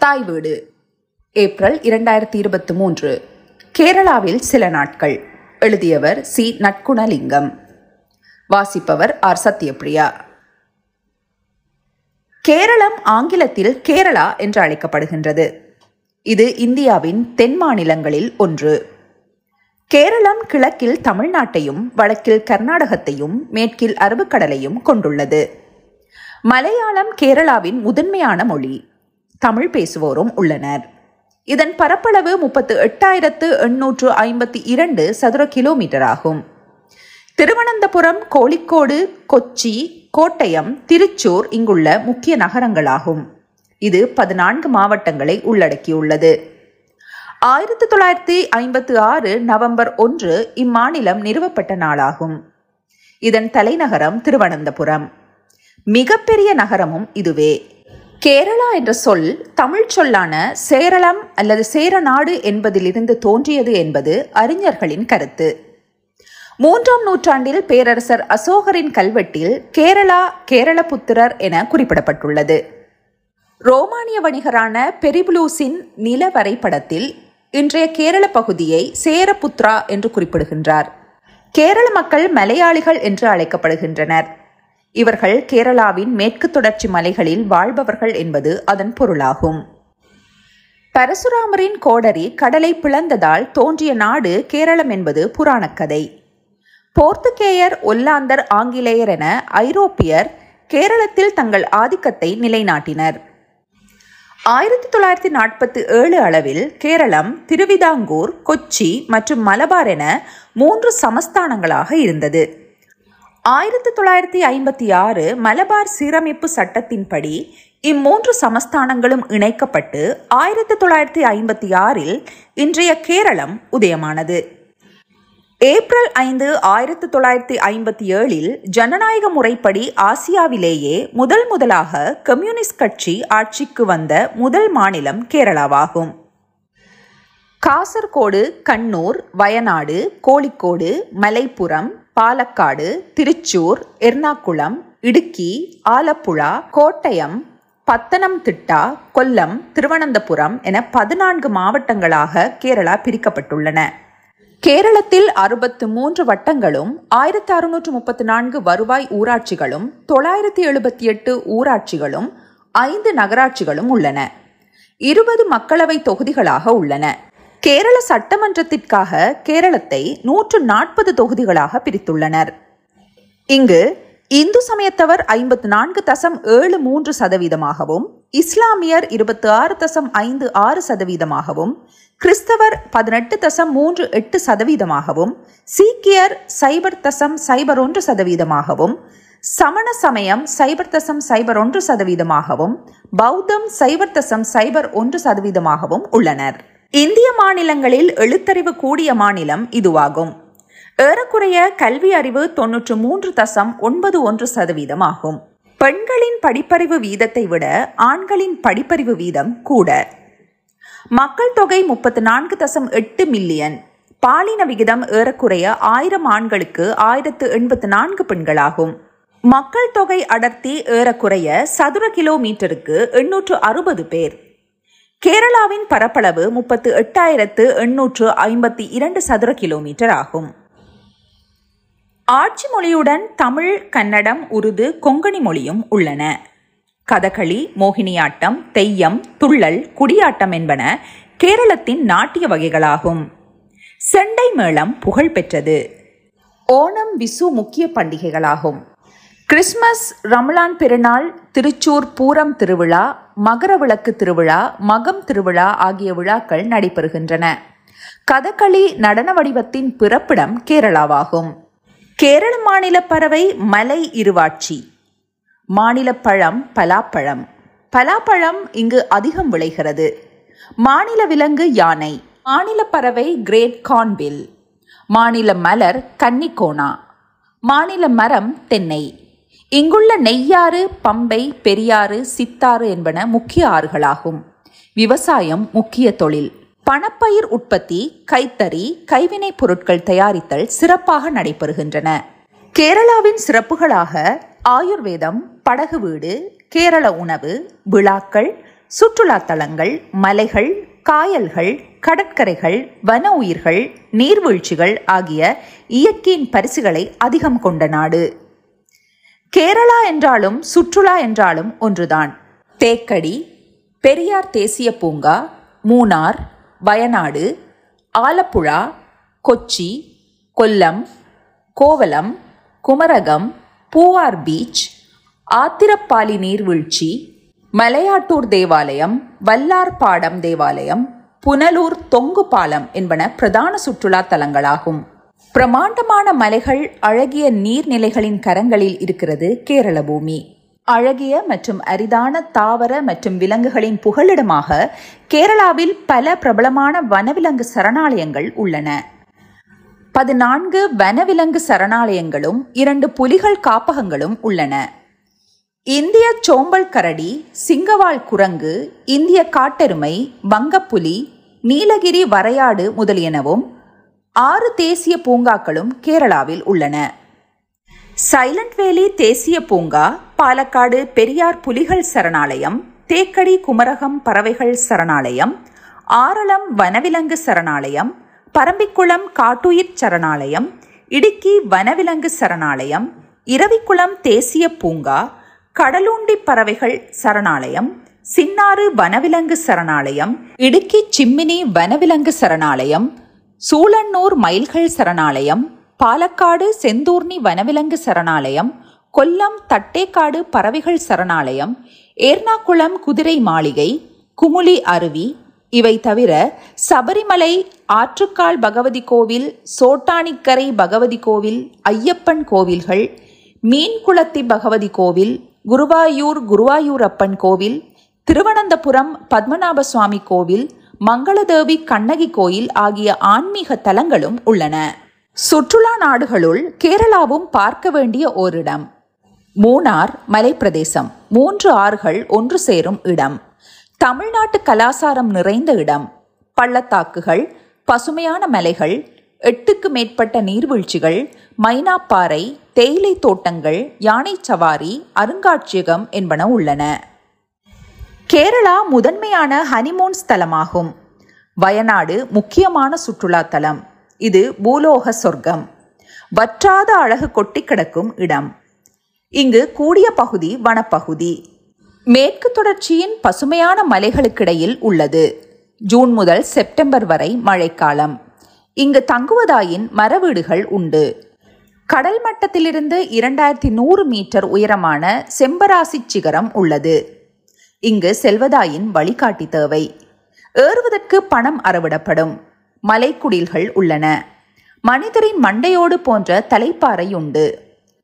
தாய் வீடு. ஏப்ரல் இரண்டாயிரத்தி இருபத்தி மூன்று. கேரளாவில் சில நாட்கள். எழுதியவர் சி. நட்குணலிங்கம். வாசிப்பவர் ஆர். சத்யபிரியா கேரளம் ஆங்கிலத்தில் கேரளா என்று அழைக்கப்படுகின்றது. இது இந்தியாவின் தென் மாநிலங்களில் ஒன்று. கேரளம் கிழக்கில் தமிழ்நாட்டையும் வடக்கில் கர்நாடகத்தையும் மேற்கில் அரபுக்கடலையும் கொண்டுள்ளது. மலையாளம் கேரளாவின் முதன்மையான மொழி. தமிழ் பேசுவோரும் உள்ளனர். இதன் பரப்பளவு முப்பத்து எட்டாயிரத்து எண்ணூற்று ஐம்பத்தி இரண்டு சதுர கிலோமீட்டர் ஆகும் திருவனந்தபுரம் கோழிக்கோடு கொச்சி கோட்டயம் திருச்சூர் இங்குள்ள முக்கிய நகரங்களாகும். இது பதினான்கு மாவட்டங்களை உள்ளடக்கியுள்ளது. ஆயிரத்தி தொள்ளாயிரத்தி ஐம்பத்து ஆறு நவம்பர் ஒன்று இம்மாநிலம் நிறுவப்பட்ட நாளாகும். இதன் தலைநகரம் திருவனந்தபுரம். மிகப்பெரிய நகரமும் இதுவே. கேரளா என்ற சொல் தமிழ் சொல்லான சேரளம் அல்லது சேரநாடு என்பதிலிருந்து தோன்றியது என்பது அறிஞர்களின் கருத்து. மூன்றாம் நூற்றாண்டில் பேரரசர் அசோகரின் கல்வெட்டில் கேரளா கேரளபுத்திரர் என குறிப்பிடப்பட்டுள்ளது. ரோமானிய வணிகரான பெரிபுலூஸின் நில வரைபடத்தில் இன்றைய கேரள பகுதியை சேரபுத்ரா என்று குறிப்பிடுகின்றார். கேரள மக்கள் மலையாளிகள் என்று அழைக்கப்படுகின்றனர். இவர்கள் கேரளாவின் மேற்கு தொடர்ச்சி மலைகளில் வாழ்பவர்கள் என்பது அதன் பொருளாகும். பரசுராமரின் கோடரி கடலை பிளந்ததால் தோன்றிய நாடு கேரளம் என்பது புராணக்கதை போர்த்துகேயர் ஒல்லாந்தர் ஆங்கிலேயர் என ஐரோப்பியர் கேரளத்தில் தங்கள் ஆதிக்கத்தை நிலைநாட்டினர். ஆயிரத்தி தொள்ளாயிரத்தி நாற்பத்தி ஏழு அளவில் கேரளம் திருவிதாங்கூர் கொச்சி மற்றும் மலபார் என மூன்று சமஸ்தானங்களாக இருந்தது. ஆயிரத்தி தொள்ளாயிரத்தி ஐம்பத்தி ஆறு மலபார் சீரமைப்பு சட்டத்தின்படி இம்மூன்று சமஸ்தானங்களும் இணைக்கப்பட்டு ஆயிரத்தி தொள்ளாயிரத்தி ஐம்பத்தி ஆறில் இன்றைய கேரளம் உதயமானது. ஏப்ரல் ஐந்து ஆயிரத்தி தொள்ளாயிரத்தி ஐம்பத்தி ஏழில் ஜனநாயக முறைப்படி ஆசியாவிலேயே முதல் முதலாக கம்யூனிஸ்ட் கட்சி ஆட்சிக்கு வந்த முதல் மாநிலம் கேரளாவாகும். காசர்கோடு கண்ணூர் வயநாடு கோழிக்கோடு மலைப்புறம் பாலக்காடு திருச்சூர் எர்ணாகுளம் இடுக்கி ஆலப்புழா கோட்டயம் பத்தனம்திட்டா கொல்லம் திருவனந்தபுரம் என பதினான்கு மாவட்டங்களாக கேரளா பிரிக்கப்பட்டுள்ளன. கேரளத்தில் அறுபத்து மூன்று வட்டங்களும் ஆயிரத்தி அறுநூற்று முப்பத்தி நான்கு வருவாய் ஊராட்சிகளும் தொள்ளாயிரத்தி எழுபத்தி எட்டு ஊராட்சிகளும் ஐந்து நகராட்சிகளும் உள்ளன. இருபது மக்களவை தொகுதிகளாக உள்ளன. கேரள சட்டமன்றத்திற்காக கேரளத்தை நூற்று நாற்பது தொகுதிகளாக பிரித்துள்ளனர். இங்கு இந்து சமயத்தவர் ஐம்பத்து நான்கு தசம் ஏழு மூன்று சதவீதமாகவும் இஸ்லாமியர் இருபத்தி ஆறு தசம் ஐந்து ஆறு சதவீதமாகவும் கிறிஸ்தவர் பதினெட்டு தசம் மூன்று எட்டு சதவீதமாகவும் சீக்கியர் சைபர் தசம் சைபர் ஒன்று சதவீதமாகவும் சமண சமயம் சைபர் தசம் சைபர் ஒன்று சதவீதமாகவும் பௌத்தம் சைபர் தசம் சைபர் ஒன்று சதவீதமாகவும் உள்ளனர். இந்திய மாநிலங்களில் எழுத்தறிவு கூடிய மாநிலம் இதுவாகும். ஏறக்குறைய கல்வி அறிவு தொன்னூற்று மூன்று தசம் ஒன்பது ஒன்று சதவீதம் ஆகும். பெண்களின் படிப்பறிவு வீதத்தை விட ஆண்களின் படிப்பறிவு வீதம் கூட. மக்கள் தொகை முப்பத்து நான்கு தசம் எட்டு மில்லியன். பாலின விகிதம் ஏறக்குறைய ஆயிரம் ஆண்களுக்கு ஆயிரத்து எண்பத்து நான்கு பெண்களாகும். மக்கள் தொகை அடர்த்தி ஏறக்குறைய சதுர கிலோமீட்டருக்கு எண்ணூற்று அறுபது பேர். கேரளாவின் பரப்பளவு முப்பத்து எட்டாயிரத்து எண்ணூற்று ஐம்பத்தி இரண்டு சதுர கிலோமீட்டர் ஆகும். ஆட்சி மொழியுடன் தமிழ் கன்னடம் உருது கொங்கணி மொழியும் உள்ளன. கதகளி மோகினியாட்டம் தெய்யம் துள்ளல் குடியாட்டம் என்பன கேரளத்தின் நாட்டிய வகைகளாகும். செண்டை மேளம் புகழ்பெற்றது. ஓணம் விசு முக்கிய பண்டிகைகளாகும். கிறிஸ்மஸ் ரமலான் பெருநாள் திருச்சூர் பூரம் திருவிழா மகர விளக்கு திருவிழா மகம் திருவிழா ஆகிய விழாக்கள் நடைபெறுகின்றன. கதகளி நடன வடிவத்தின் பிறப்பிடம் கேரளாவாகும். கேரள மாநில பறவை மலை இருவாட்சி. மாநில பழம் பலாப்பழம். பலாப்பழம் இங்கு அதிகம் விளைகிறது. மாநில விலங்கு யானை. மாநில பறவை கிரேட் கான்பில். மாநில மலர் கன்னிக்கோனா மாநில மரம் தென்னை. இங்குள்ள நெய்யாறு பம்பை பெரியாறு சித்தாறு என்பன முக்கிய ஆறுகளாகும். விவசாயம் முக்கிய தொழில். பணப்பயிர் உற்பத்தி கைத்தறி கைவினைப் பொருட்கள் தயாரித்தல் சிறப்பாக நடைபெறுகின்றன. கேரளாவின் சிறப்புகளாக ஆயுர்வேதம் படகு வீடு கேரள உணவு விழாக்கள் சுற்றுலா தலங்கள் மலைகள் காயல்கள் கடற்கரைகள் வன உயிர்கள் நீர்வீழ்ச்சிகள் ஆகிய இயற்கையின் பரிசுகளை அதிகம் கொண்ட நாடு. கேரளா என்றாலும் சுற்றுலா என்றாலும் ஒன்றுதான். தேக்கடி பெரியார் தேசிய பூங்கா மூனார் வயநாடு ஆலப்புழா கொச்சி கொல்லம் கோவலம் குமரகம் பூவார் பீச் ஆத்திரப்பாலி நீர்வீழ்ச்சி மலையாட்டூர் தேவாலயம் வல்லார் பாடம் தேவாலயம் புனலூர் தொங்கு பாலம் என்பன பிரதான சுற்றுலா தலங்களாகும். பிரமாண்டமான மலைகள் அழகிய நீர்நிலைகளின் கரங்களில் இருக்கிறது கேரள பூமி. அழகிய மற்றும் அரிதான தாவர மற்றும் விலங்குகளின் புகலிடமாக கேரளாவில் பல பிரபலமான வனவிலங்கு சரணாலயங்கள் உள்ளன. பதினான்கு வனவிலங்கு சரணாலயங்களும் இரண்டு புலிகள் காப்பகங்களும் உள்ளன. இந்திய சோம்பல் கரடி சிங்கவால் குரங்கு இந்திய காட்டெருமை வங்கப்புலி நீலகிரி வரையாடு முதலியனவும் ஆறு தேசிய பூங்காக்களும் கேரளாவில் உள்ளன. சைலண்ட் வேலி தேசிய பூங்கா பாலக்காடு பெரியார் புலிகள் சரணாலயம் தேக்கடி குமரகம் பறவைகள் சரணாலயம் ஆரளம் வனவிலங்கு சரணாலயம் பரம்பிக்குளம் காட்டுயிர் சரணாலயம் இடுக்கி வனவிலங்கு சரணாலயம் இரவிக்குளம் தேசிய பூங்கா கடலூண்டி பறவைகள் சரணாலயம் சின்னாறு வனவிலங்கு சரணாலயம் இடுக்கி சிம்மினி வனவிலங்கு சரணாலயம் சூளன்னூர் மயில்கள் சரணாலயம் பாலக்காடு செந்தூர்ணி வனவிலங்கு சரணாலயம் கொல்லம் தட்டேக்காடு பறவைகள் சரணாலயம் ஏர்ணாகுளம் குதிரை மாளிகை குமுளி அருவி இவை தவிர சபரிமலை ஆற்றுக்கால் பகவதி கோவில் சோட்டானிக்கரை பகவதி கோவில் ஐயப்பன் கோவில்கள் மீன்குளத்தி பகவதி கோவில் குருவாயூர் குருவாயூரப்பன் கோவில் திருவனந்தபுரம் பத்மநாப சுவாமி கோவில் மங்களதேவி கண்ணகி கோயில் ஆகிய ஆன்மீக தலங்களும் உள்ளன. சுற்றுலா நாடுகளுள் கேரளாவும் பார்க்க வேண்டிய ஓரிடம். மூணார் மலைப்பிரதேசம். மூன்று ஆறுகள் ஒன்று சேரும் இடம். தமிழ்நாட்டு கலாசாரம் நிறைந்த இடம். பள்ளத்தாக்குகள் பசுமையான மலைகள் எட்டுக்கு மேற்பட்ட நீர்வீழ்ச்சிகள் மைனாப்பாறை தேயிலை தோட்டங்கள் யானை சவாரி அருங்காட்சியகம் என்பன உள்ளன. கேரளா முதன்மையான ஹனிமூன் ஸ்தலமாகும். வயநாடு முக்கியமான சுற்றுலா தலம். இது பூலோக சொர்க்கம். வற்றாத அழகு கொட்டி கிடக்கும் இடம். இங்கு கூடிய பகுதி வனப்பகுதி. மேற்கு தொடர்ச்சியின் பசுமையான மலைகளுக்கிடையில் உள்ளது. ஜூன் முதல் செப்டம்பர் வரை மழைக்காலம். இங்கு தங்குவதாயின் மரவீடுகள் உண்டு. கடல் மட்டத்திலிருந்து இரண்டாயிரத்தி நூறு மீட்டர் உயரமான செம்பராசி சிகரம் உள்ளது. இங்கு செல்வதாயின் வழிகாட்டி தேவை. ஏறுவதற்கு பணம் அறவிடப்படும். மலைக்குடில்கள் உள்ளன. மனிதரின் மண்டையோடு போன்ற தலைப்பாறை உண்டு.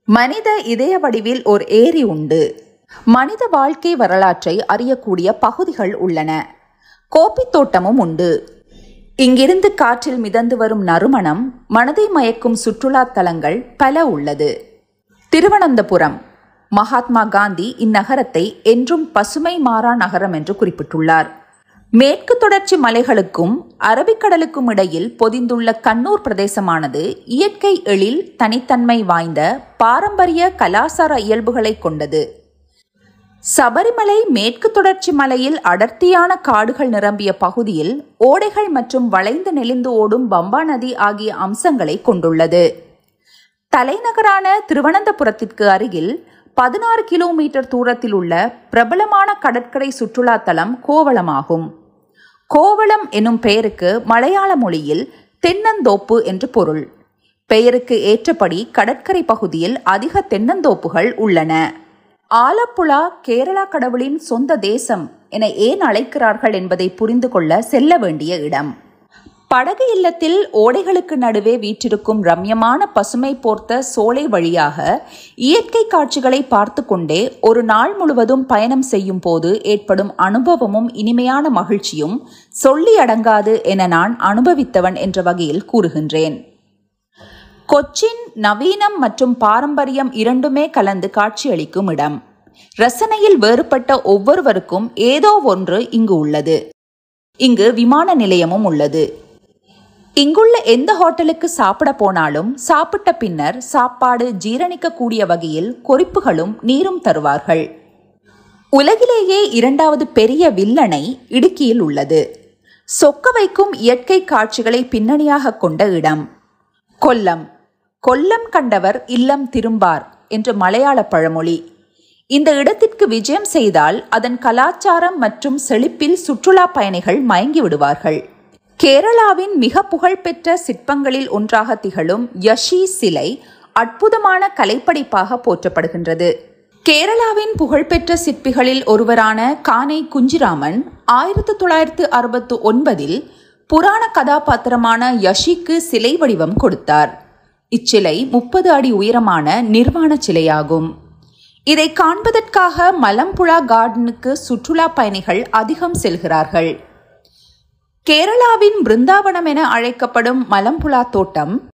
மனித இதய வடிவில் ஒரு ஏரி உண்டு. மனித வாழ்க்கை வரலாற்றை அறியக்கூடிய பகுதிகள் உள்ளன. கோப்பி தோட்டமும் உண்டு. இங்கிருந்து காற்றில் மிதந்து வரும் நறுமணம் மனதை மயக்கும் சுற்றுலா தலங்கள் பல உள்ளது. திருவனந்தபுரம். மகாத்மா காந்தி இந்நகரத்தை என்றும் பசுமை மாறா நகரம் என்று குறிப்பிட்டுள்ளார். மேற்கு தொடர்ச்சி மலைகளுக்கும் அரபிக்கடலுக்கும் இடையில் பொதிந்துள்ள கண்ணூர் பிரதேசமானது இயற்கை எழில் தனித்தன்மை வாய்ந்த பாரம்பரிய கலாசார இயல்புகளை கொண்டது. சபரிமலை மேற்கு தொடர்ச்சி மலையில் அடர்த்தியான காடுகள் நிரம்பிய பகுதியில் ஓடைகள் மற்றும் வளைந்து நெளிந்து ஓடும் பம்பா நதி ஆகிய அம்சங்களை கொண்டுள்ளது. தலைநகரான திருவனந்தபுரத்திற்கு அருகில் பதினாறு கிலோமீட்டர் தூரத்தில் உள்ள பிரபலமான கடற்கரை சுற்றுலா தலம் கோவளமாகும். கோவளம் எனும் பெயருக்கு மலையாள மொழியில் தென்னந்தோப்பு என்று பொருள். பெயருக்கு ஏற்றபடி கடற்கரை பகுதியில் அதிக தென்னந்தோப்புகள் உள்ளன. ஆலப்புழா கேரளா கடவுளின் சொந்த தேசம் என ஏன் அழைக்கிறார்கள் என்பதை புரிந்து கொள்ள செல்ல வேண்டிய இடம். படகு இல்லத்தில் ஓடைகளுக்கு நடுவே வீற்றிருக்கும் ரம்யமான பசுமை போர்த்த சோலை வழியாக இயற்கை காட்சிகளை பார்த்து கொண்டே ஒரு நாள் முழுவதும் பயணம் செய்யும் போது ஏற்படும் அனுபவமும் இனிமையான மகிழ்ச்சியும் சொல்லி அடங்காது என நான் அனுபவித்தவன் என்ற வகையில் கூறுகின்றேன். கொச்சின் நவீனம் மற்றும் பாரம்பரியம் இரண்டுமே கலந்து காட்சியளிக்கும் இடம். ரசனையில் வேறுபட்ட ஒவ்வொருவருக்கும் ஏதோ ஒன்று இங்கு உள்ளது. இங்கு விமான நிலையமும் உள்ளது. இங்குள்ள எந்த ஹோட்டலுக்கு சாப்பிட போனாலும் சாப்பிட்ட பின்னர் சாப்பாடு ஜீரணிக்கக்கூடிய வகையில் கொறிப்புகளும் நீரும் தருவார்கள். உலகிலேயே இரண்டாவது பெரிய வில்லனை இடுக்கியில் உள்ளது. சொக்க வைக்கும் இயற்கை காட்சிகளை பின்னணியாக கொண்ட இடம். கொல்லம். கொல்லம் கண்டவர் இல்லம் திரும்பார் என்ற மலையாள பழமொழி. இந்த இடத்திற்கு விஜயம் செய்தால் அதன் கலாச்சாரம் மற்றும் செழிப்பில் சுற்றுலா பயணிகள் மயங்கி விடுவார்கள். கேரளாவின் மிக புகழ்பெற்ற சிற்பங்களில் ஒன்றாக திகழும் யஷி சிலை அற்புதமான கலைப்படைப்பாக போற்றப்படுகின்றது. கேரளாவின் புகழ்பெற்ற சிற்பிகளில் ஒருவரான கானை குஞ்சிராமன் ஆயிரத்தி தொள்ளாயிரத்து அறுபத்து ஒன்பதில் புராண கதாபாத்திரமான யஷிக்கு சிலை வடிவம் கொடுத்தார். இச்சிலை முப்பது அடி உயரமான நிர்வாண சிலையாகும். இதை காண்பதற்காக மலம்புழா கார்டனுக்கு சுற்றுலா பயணிகள் அதிகம் செல்கிறார்கள். கேரளாவின் பிருந்தாவனம் என அழைக்கப்படும் மலம்புலா தோட்டம்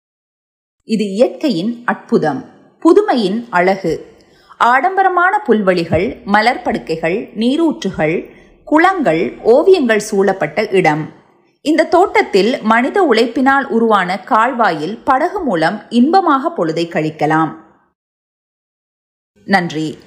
இது இயற்கையின் அற்புதம் புதுமையின் அழகு. ஆடம்பரமான புல்வெளிகள் மலர் படுக்கைகள் நீரூற்றுகள் குளங்கள் ஓவியங்கள் சூழப்பட்ட இடம். இந்த தோட்டத்தில் மனித உழைப்பினால் உருவான கால்வாயில் படகு மூலம் இன்பமாக பொழுதை கழிக்கலாம். நன்றி.